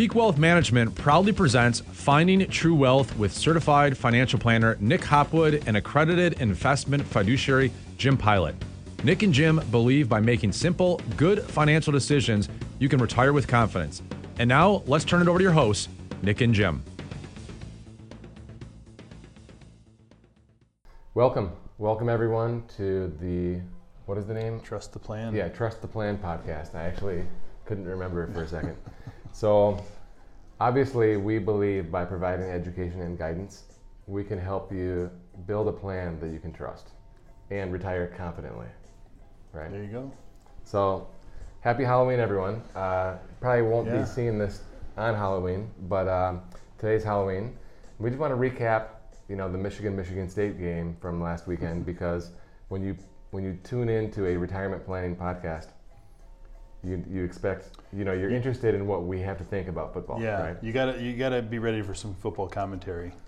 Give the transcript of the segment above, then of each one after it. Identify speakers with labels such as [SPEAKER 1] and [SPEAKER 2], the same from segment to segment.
[SPEAKER 1] Peak Wealth Management proudly presents Finding True Wealth with certified financial planner Nick Hopwood and accredited investment fiduciary Jim Pilot. Nick and Jim believe by making simple, good financial decisions, you can retire with confidence. And now, let's turn it over to your hosts, Nick and Jim.
[SPEAKER 2] Welcome. Welcome, everyone, to the what is the name?
[SPEAKER 3] Trust the plan.
[SPEAKER 2] Yeah, Trust the Plan podcast. I actually couldn't remember it for a second. So, obviously, we believe by providing education and guidance, we can help you build a plan that you can trust and retire confidently. Right?
[SPEAKER 3] There you go.
[SPEAKER 2] So, happy Halloween, everyone. Uh, probably won't
[SPEAKER 3] Yeah.
[SPEAKER 2] be seeing this on Halloween, but um, today's Halloween. We just want to recap, you know, the Michigan Michigan State game from last weekend because when you when you tune into a retirement planning podcast, you you expect, you know, you're interested in what we have to think about football,
[SPEAKER 3] Yeah,
[SPEAKER 2] right?
[SPEAKER 3] you gotta you gotta be ready for some football commentary.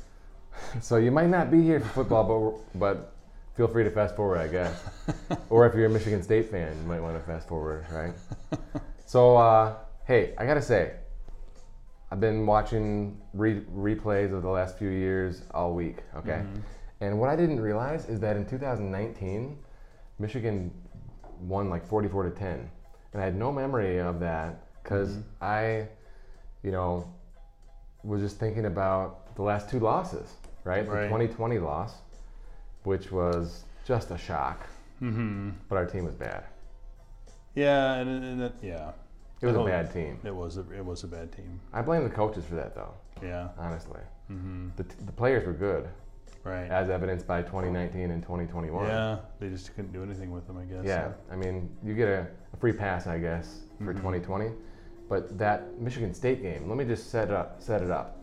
[SPEAKER 2] So you might not be here for football, but but feel free to fast forward, I guess. or if you're a Michigan State fan, you might want to fast forward, right? so uh, hey, I gotta say, I've been watching re- replays of the last few years all week. Okay, and what I didn't realize is that in 2019, Michigan won like 44 to 10, and I had no memory of that because I, you know, was just thinking about the last two losses, right? The 2020 loss, which was just a shock,
[SPEAKER 3] Mm-hmm.
[SPEAKER 2] but our team was bad.
[SPEAKER 3] Yeah, and, and it, yeah,
[SPEAKER 2] It was a bad team.
[SPEAKER 3] it was a, it was a bad team.
[SPEAKER 2] I blame the coaches for that, though.
[SPEAKER 3] Yeah.
[SPEAKER 2] Honestly,
[SPEAKER 3] Mm-hmm.
[SPEAKER 2] the, t- the players were good,
[SPEAKER 3] Right.
[SPEAKER 2] as evidenced by 2019 and 2021.
[SPEAKER 3] Yeah, they just couldn't do anything with them, I guess.
[SPEAKER 2] Yeah, I mean, you get a, a free pass, I guess, for
[SPEAKER 3] Mhm.
[SPEAKER 2] 2020. But that Michigan State game, let me just set it up. Set it up.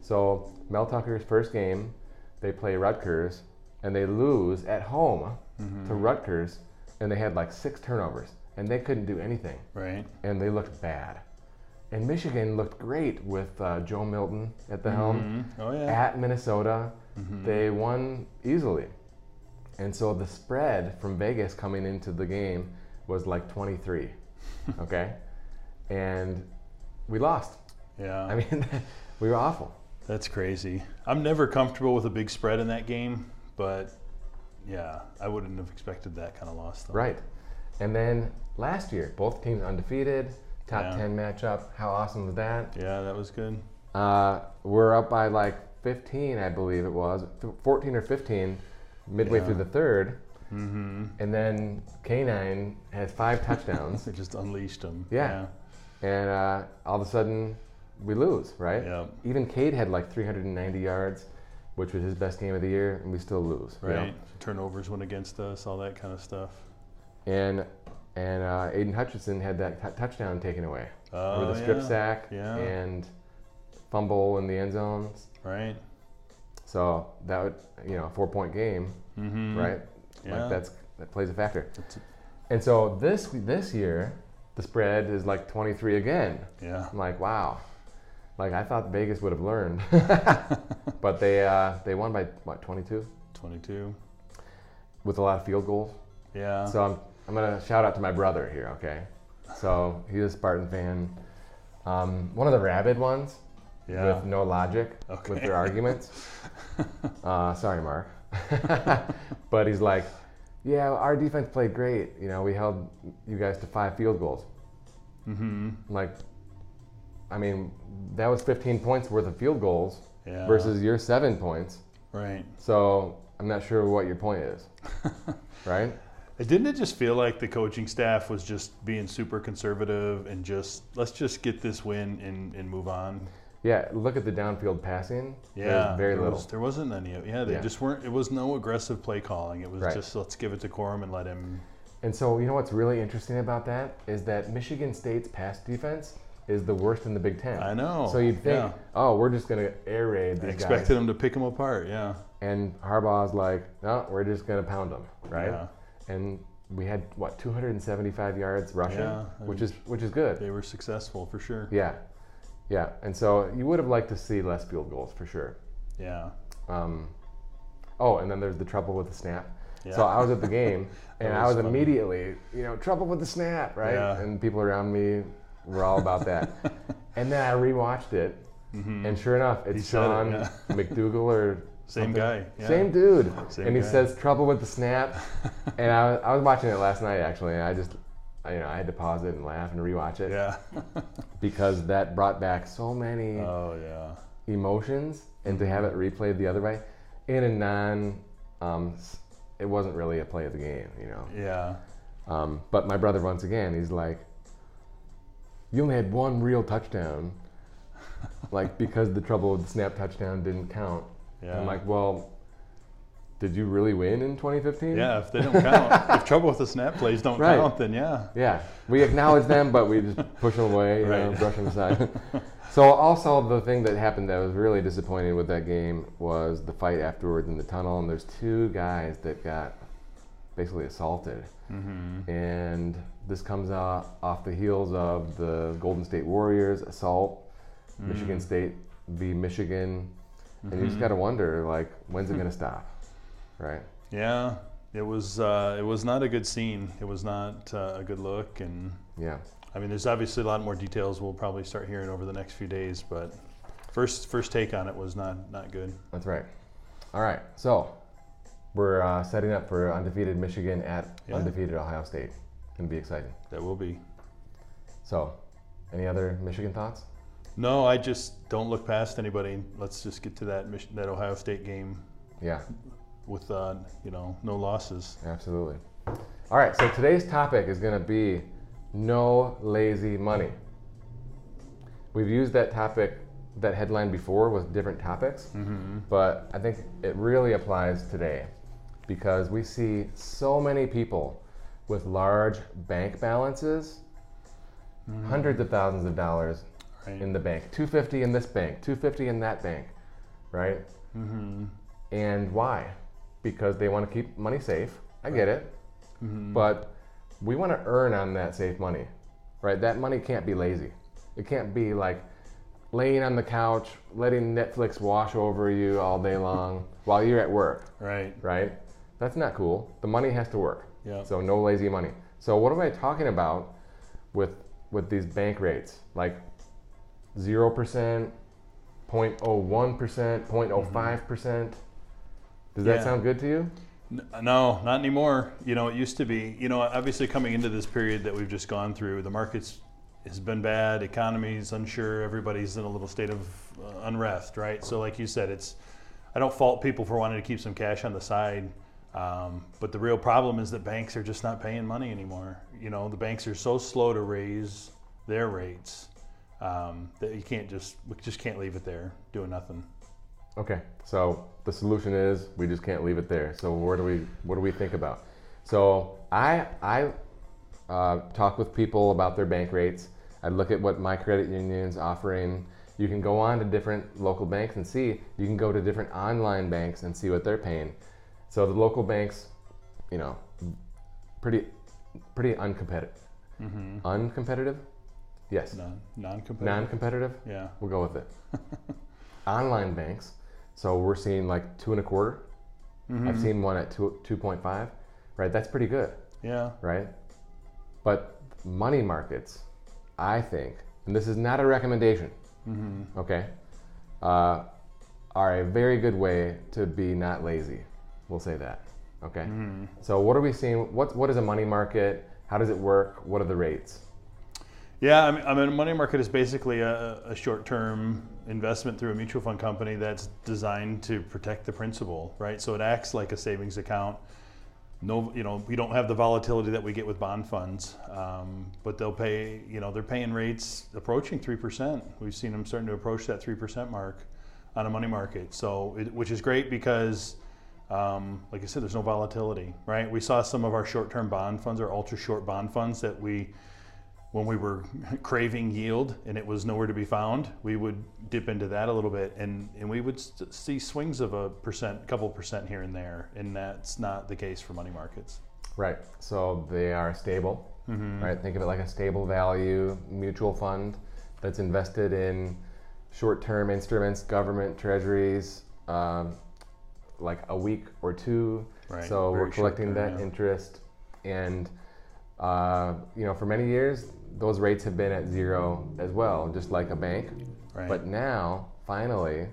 [SPEAKER 2] So Mel Tucker's first game, they play Rutgers, and they lose at home
[SPEAKER 3] Mhm.
[SPEAKER 2] to Rutgers, and they had like six turnovers, and they couldn't do anything,
[SPEAKER 3] Right.
[SPEAKER 2] and they looked bad. And Michigan looked great with uh, Joe Milton at the helm
[SPEAKER 3] Mhm. Oh yeah.
[SPEAKER 2] at Minnesota.
[SPEAKER 3] Mhm.
[SPEAKER 2] They won easily. And so the spread from Vegas coming into the game was like 23. okay? And we lost.
[SPEAKER 3] yeah.
[SPEAKER 2] I mean, we were awful.
[SPEAKER 3] That's crazy. I'm never comfortable with a big spread in that game, but yeah, I wouldn't have expected that kind of loss. Though.
[SPEAKER 2] Right. And then last year, both teams undefeated, top
[SPEAKER 3] Yeah.
[SPEAKER 2] 10 matchup. How awesome was that?
[SPEAKER 3] Yeah, that was good.
[SPEAKER 2] Uh, we're up by like 15, I believe it was, 14 or 15, midway
[SPEAKER 3] Yeah.
[SPEAKER 2] through the third.
[SPEAKER 3] Mm-hmm.
[SPEAKER 2] And then K9 has five touchdowns.
[SPEAKER 3] They just unleashed them.
[SPEAKER 2] Yeah. and uh, all of a sudden we lose, right?
[SPEAKER 3] Yeah.
[SPEAKER 2] Even Cade had like 390 yards, which was his best game of the year, and we still lose. you know?
[SPEAKER 3] Right. Turnovers went against us, all that kind of stuff.
[SPEAKER 2] And and uh, Aidan Hutchinson had that t- touchdown taken away
[SPEAKER 3] Oh,
[SPEAKER 2] with a strip
[SPEAKER 3] yeah.
[SPEAKER 2] sack
[SPEAKER 3] Yeah.
[SPEAKER 2] and fumble in the end zones.
[SPEAKER 3] Right.
[SPEAKER 2] So that would you know a four point game,
[SPEAKER 3] Mm-hmm.
[SPEAKER 2] right?
[SPEAKER 3] Yeah.
[SPEAKER 2] Like that's that plays a factor. And so this this year the spread is like 23 again.
[SPEAKER 3] Yeah.
[SPEAKER 2] I'm like, wow. Like I thought Vegas would have learned, but they uh, they won by what 22
[SPEAKER 3] 22.
[SPEAKER 2] with a lot of field goals.
[SPEAKER 3] Yeah.
[SPEAKER 2] So I'm I'm gonna shout out to my brother here. Okay, so he's a Spartan fan. Um, one of the rabid ones
[SPEAKER 3] yeah.
[SPEAKER 2] with no logic with their arguments. uh, sorry, Mark, but he's like, yeah, our defense played great. You know, we held you guys to five field goals.
[SPEAKER 3] mm-hmm.
[SPEAKER 2] Like, I mean, that was 15 points worth of field goals
[SPEAKER 3] Yeah.
[SPEAKER 2] versus your seven points.
[SPEAKER 3] Right.
[SPEAKER 2] So I'm not sure what your point is, right?
[SPEAKER 3] Didn't it just feel like the coaching staff was just being super conservative and just let's just get this win and, and move on?
[SPEAKER 2] Yeah, look at the downfield passing.
[SPEAKER 3] Yeah,
[SPEAKER 2] very
[SPEAKER 3] there
[SPEAKER 2] little.
[SPEAKER 3] Was, there wasn't any. of- Yeah, they
[SPEAKER 2] Yeah.
[SPEAKER 3] just weren't. It was no aggressive play calling. It was
[SPEAKER 2] Right.
[SPEAKER 3] just let's give it to Corum and let him.
[SPEAKER 2] And so, you know what's really interesting about that is that Michigan State's pass defense is the worst in the Big Ten.
[SPEAKER 3] I know.
[SPEAKER 2] So you'd think,
[SPEAKER 3] Yeah.
[SPEAKER 2] oh, we're just going to air raid
[SPEAKER 3] I
[SPEAKER 2] these
[SPEAKER 3] expected
[SPEAKER 2] guys.
[SPEAKER 3] him to pick them apart. Yeah.
[SPEAKER 2] And Harbaugh's like, no, we're just going to pound them, right?
[SPEAKER 3] Yeah.
[SPEAKER 2] And we had what 275 yards rushing,
[SPEAKER 3] Yeah,
[SPEAKER 2] which is which is good.
[SPEAKER 3] They were successful for sure.
[SPEAKER 2] Yeah, yeah. And so you would have liked to see less field goals for sure.
[SPEAKER 3] Yeah.
[SPEAKER 2] Um, oh, and then there's the trouble with the snap.
[SPEAKER 3] Yeah.
[SPEAKER 2] So I was at the game, and I
[SPEAKER 3] was
[SPEAKER 2] was
[SPEAKER 3] funny.
[SPEAKER 2] immediately, you know, trouble with the snap, right?
[SPEAKER 3] Yeah.
[SPEAKER 2] And people around me were all about that. And then I rewatched it, and sure enough, it's
[SPEAKER 3] said it,
[SPEAKER 2] Sean
[SPEAKER 3] yeah.
[SPEAKER 2] McDougal or
[SPEAKER 3] Same
[SPEAKER 2] something.
[SPEAKER 3] guy, yeah.
[SPEAKER 2] Same dude.
[SPEAKER 3] Same
[SPEAKER 2] and he
[SPEAKER 3] guy.
[SPEAKER 2] says trouble with the snap. and I, was- I was watching it last night actually, and I just, I, you know, I had to pause it and laugh and rewatch it
[SPEAKER 3] Yeah.
[SPEAKER 2] because that brought back so many
[SPEAKER 3] oh yeah.
[SPEAKER 2] emotions, and to have it replayed the other way in a non, um, it wasn't really a play of the game, you know.
[SPEAKER 3] Yeah.
[SPEAKER 2] Um, but my brother, once again, he's like, "You only had one real touchdown, like because the trouble with the snap touchdown didn't count."
[SPEAKER 3] Yeah.
[SPEAKER 2] I'm like, "Well, did you really win in 2015?"
[SPEAKER 3] Yeah, if they don't count, if trouble with the snap plays don't
[SPEAKER 2] Right.
[SPEAKER 3] count, then yeah.
[SPEAKER 2] Yeah, we acknowledge them, but we just push them away, you know, brush them aside. so also the thing that happened that was really disappointing with that game was the fight afterwards in the tunnel, and there's two guys that got basically assaulted,
[SPEAKER 3] Mm-hmm.
[SPEAKER 2] and this comes off, off the heels of the Golden State Warriors assault,
[SPEAKER 3] Mm.
[SPEAKER 2] Michigan State v. Michigan, and you
[SPEAKER 3] Mm-hmm.
[SPEAKER 2] just got to wonder like when's it gonna stop, right?
[SPEAKER 3] Yeah. It was uh, it was not a good scene. It was not uh, a good look, and
[SPEAKER 2] Yeah.
[SPEAKER 3] I mean, there's obviously a lot more details we'll probably start hearing over the next few days, but first first take on it was not not good.
[SPEAKER 2] That's right. All right. So we're uh, setting up for undefeated Michigan at
[SPEAKER 3] Yeah.
[SPEAKER 2] undefeated Ohio State. Gonna be exciting.
[SPEAKER 3] That will be.
[SPEAKER 2] So, any other Michigan thoughts?
[SPEAKER 3] No, I just don't look past anybody. Let's just get to that Mich- that Ohio State game
[SPEAKER 2] Yeah,
[SPEAKER 3] with uh, you know no losses.
[SPEAKER 2] absolutely. All right. So today's topic is gonna be no lazy money. We've used that topic, that headline before with different topics, but I think it really applies today because we see so many people with large bank balances, hundreds of thousands of dollars
[SPEAKER 3] Right.
[SPEAKER 2] in the bank, 250 in this bank, 250 in that bank, right?
[SPEAKER 3] Mm-hmm.
[SPEAKER 2] And why? Because they want to keep money safe. I get it.
[SPEAKER 3] Mm-hmm.
[SPEAKER 2] But we want to earn on that safe money, right? That money can't be lazy. It can't be like laying on the couch, letting Netflix wash over you all day long while you're at work,
[SPEAKER 3] Right.
[SPEAKER 2] right? That's not cool. The money has to work.
[SPEAKER 3] Yeah.
[SPEAKER 2] So no lazy money. So what am I talking about with with these bank rates? Like 0%, 0.01%, 0.05%? Does that
[SPEAKER 3] Yeah.
[SPEAKER 2] sound good to you?
[SPEAKER 3] No, not anymore. You know, it used to be. You know, obviously coming into this period that we've just gone through, the markets has been bad, economy's unsure, everybody's in a little state of uh, unrest, right? So, like you said, it's. I don't fault people for wanting to keep some cash on the side, um, but the real problem is that banks are just not paying money anymore. You know, the banks are so slow to raise their rates um, that you can't just we just can't leave it there doing nothing.
[SPEAKER 2] Okay, so the solution is we just can't leave it there. So where do we what do we think about? So I I uh, talk with people about their bank rates. I look at what my credit union's offering. You can go on to different local banks and see. You can go to different online banks and see what they're paying. So the local banks, you know, pretty pretty uncompetitive. Uncompetitive? Yes.
[SPEAKER 3] Non non-competitive.
[SPEAKER 2] Non-competitive?
[SPEAKER 3] yeah.
[SPEAKER 2] We'll go with it. Online banks. So we're seeing like two and a quarter. I've mm-hmm. seen one at two two point five. Right, that's pretty good,
[SPEAKER 3] Yeah.
[SPEAKER 2] right? But money markets, I think, and this is not a recommendation, mm-hmm. okay, uh, are a very good way to be not lazy. We'll say that, okay. Mm-hmm. So what are we seeing? What what is a money market? How does it work? What are the rates?
[SPEAKER 3] Yeah, I mean, I mean, a money market is basically a, a short-term investment through a mutual fund company that's designed to protect the principal, right? So it acts like a savings account. No, you know, we don't have the volatility that we get with bond funds, um, but they'll pay. You know, they're paying rates approaching three percent. We've seen them starting to approach that three percent mark on a money market. So, it, which is great because. Um, like I said, there's no volatility, right? We saw some of our short-term bond funds, our ultra-short bond funds, that we when we were craving yield and it was nowhere to be found, we would dip into that a little bit, and, and we would st- see swings of a percent, a couple percent here and there, and that's not the case for money markets.
[SPEAKER 2] Right. So they are stable. Right. Think of it like a stable value mutual fund that's invested in short-term instruments, government treasuries, um, like a week or two.
[SPEAKER 3] Right,
[SPEAKER 2] So we're collecting that
[SPEAKER 3] yeah.
[SPEAKER 2] interest, and uh, you know, for many years those rates have been at zero as well, just like a bank.
[SPEAKER 3] Right.
[SPEAKER 2] But now, finally,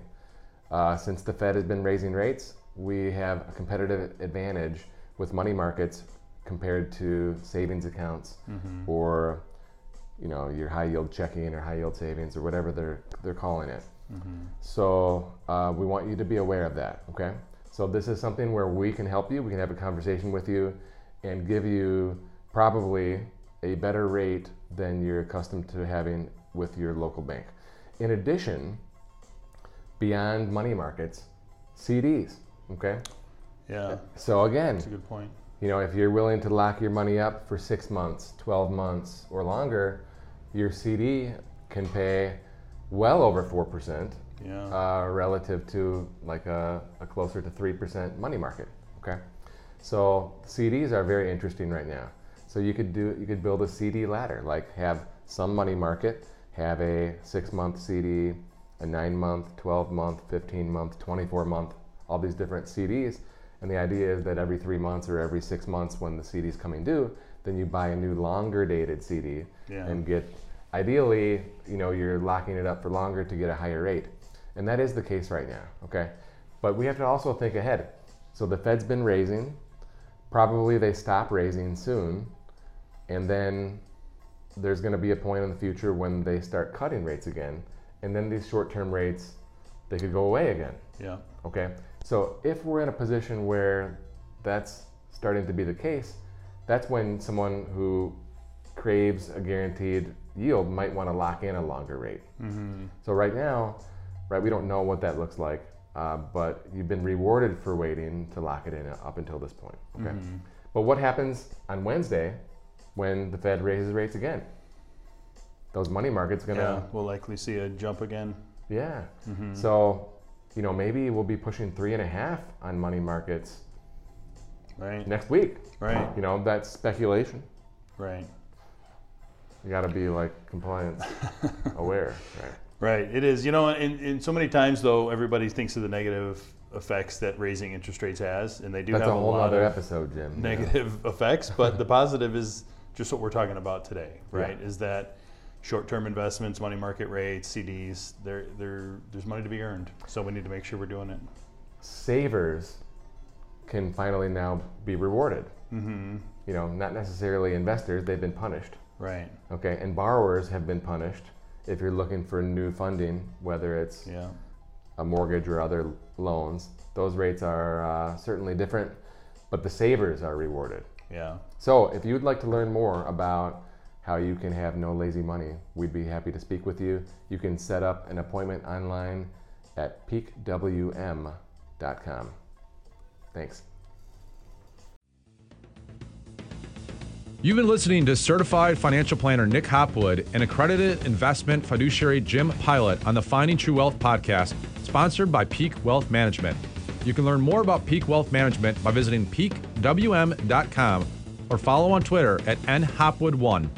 [SPEAKER 2] uh, since the Fed has been raising rates, we have a competitive advantage with money markets compared to savings accounts or you know your high yield checking or high yield savings or whatever they're they're calling it. So uh, we want you to be aware of that. Okay. So this is something where we can help you. We can have a conversation with you and give you probably a better rate than you're accustomed to having with your local bank. In addition, beyond money markets, CDs. Okay.
[SPEAKER 3] yeah,
[SPEAKER 2] So again,
[SPEAKER 3] that's a good point.
[SPEAKER 2] you know, if you're willing to lock your money up for six months, 12 months, or longer, your CD can pay well over 4%
[SPEAKER 3] Yeah.
[SPEAKER 2] uh, relative to like a, a closer to 3% money market. Okay. So CDs are very interesting right now. So you could do, you could build a CD ladder, like have some money market, have a six month CD, a nine month, 12 month, 15 month, 24 month, all these different CDs. And the idea is that every three months or every six months when the CD is coming due, then you buy a new longer dated CD
[SPEAKER 3] Yeah.
[SPEAKER 2] and get, ideally, you know, you're locking it up for longer to get a higher rate. And that is the case right now, okay? But we have to also think ahead. So the Fed's been raising, probably they stop raising soon, and then there's going to be a point in the future when they start cutting rates again, and then these short-term rates they could go away again.
[SPEAKER 3] yeah.
[SPEAKER 2] Okay, so if we're in a position where that's starting to be the case, that's when someone who craves a guaranteed yield might want to lock in a longer rate.
[SPEAKER 3] Mm-hmm.
[SPEAKER 2] So right now, right, we don't know what that looks like, uh, but you've been rewarded for waiting to lock it in up until this point. Okay,
[SPEAKER 3] Mm-hmm.
[SPEAKER 2] but what happens on Wednesday when the Fed raises rates again? Those money markets
[SPEAKER 3] Yeah.
[SPEAKER 2] gonna yeah,
[SPEAKER 3] We'll likely see a jump again.
[SPEAKER 2] yeah.
[SPEAKER 3] Mm-hmm.
[SPEAKER 2] So, you know, maybe we'll be pushing three and a half on money markets
[SPEAKER 3] Right.
[SPEAKER 2] next week.
[SPEAKER 3] Right.
[SPEAKER 2] You know, that's speculation.
[SPEAKER 3] Right.
[SPEAKER 2] You got to be like compliance aware, right?
[SPEAKER 3] Right. It is. You know, and, and so many times though, everybody thinks of the negative effects that raising interest rates has, and they do
[SPEAKER 2] That's
[SPEAKER 3] have
[SPEAKER 2] a whole
[SPEAKER 3] lot
[SPEAKER 2] other
[SPEAKER 3] of
[SPEAKER 2] episode, Jim. Yeah.
[SPEAKER 3] negative effects. But the positive is just what we're talking about today, right?
[SPEAKER 2] Yeah.
[SPEAKER 3] Is that short-term investments, money market rates, CDs, there, there, there's money to be earned. So we need to make sure we're doing it.
[SPEAKER 2] Savers can finally now be rewarded.
[SPEAKER 3] Mm-hmm.
[SPEAKER 2] You know, not necessarily investors; they've been punished.
[SPEAKER 3] Right.
[SPEAKER 2] Okay, and borrowers have been punished if you're looking for new funding, whether it's
[SPEAKER 3] Yeah.
[SPEAKER 2] a mortgage or other loans. Those rates are uh, certainly different, but the savers are rewarded.
[SPEAKER 3] Yeah.
[SPEAKER 2] So, if you'd like to learn more about how you can have no lazy money, we'd be happy to speak with you. You can set up an appointment online at peakwm.com. Thanks.
[SPEAKER 1] You've been listening to certified financial planner Nick Hopwood and accredited investment fiduciary Jim Pilot on the Finding True Wealth podcast, sponsored by Peak Wealth Management. You can learn more about Peak Wealth Management by visiting peakwm.com or follow on Twitter at nhopwood1.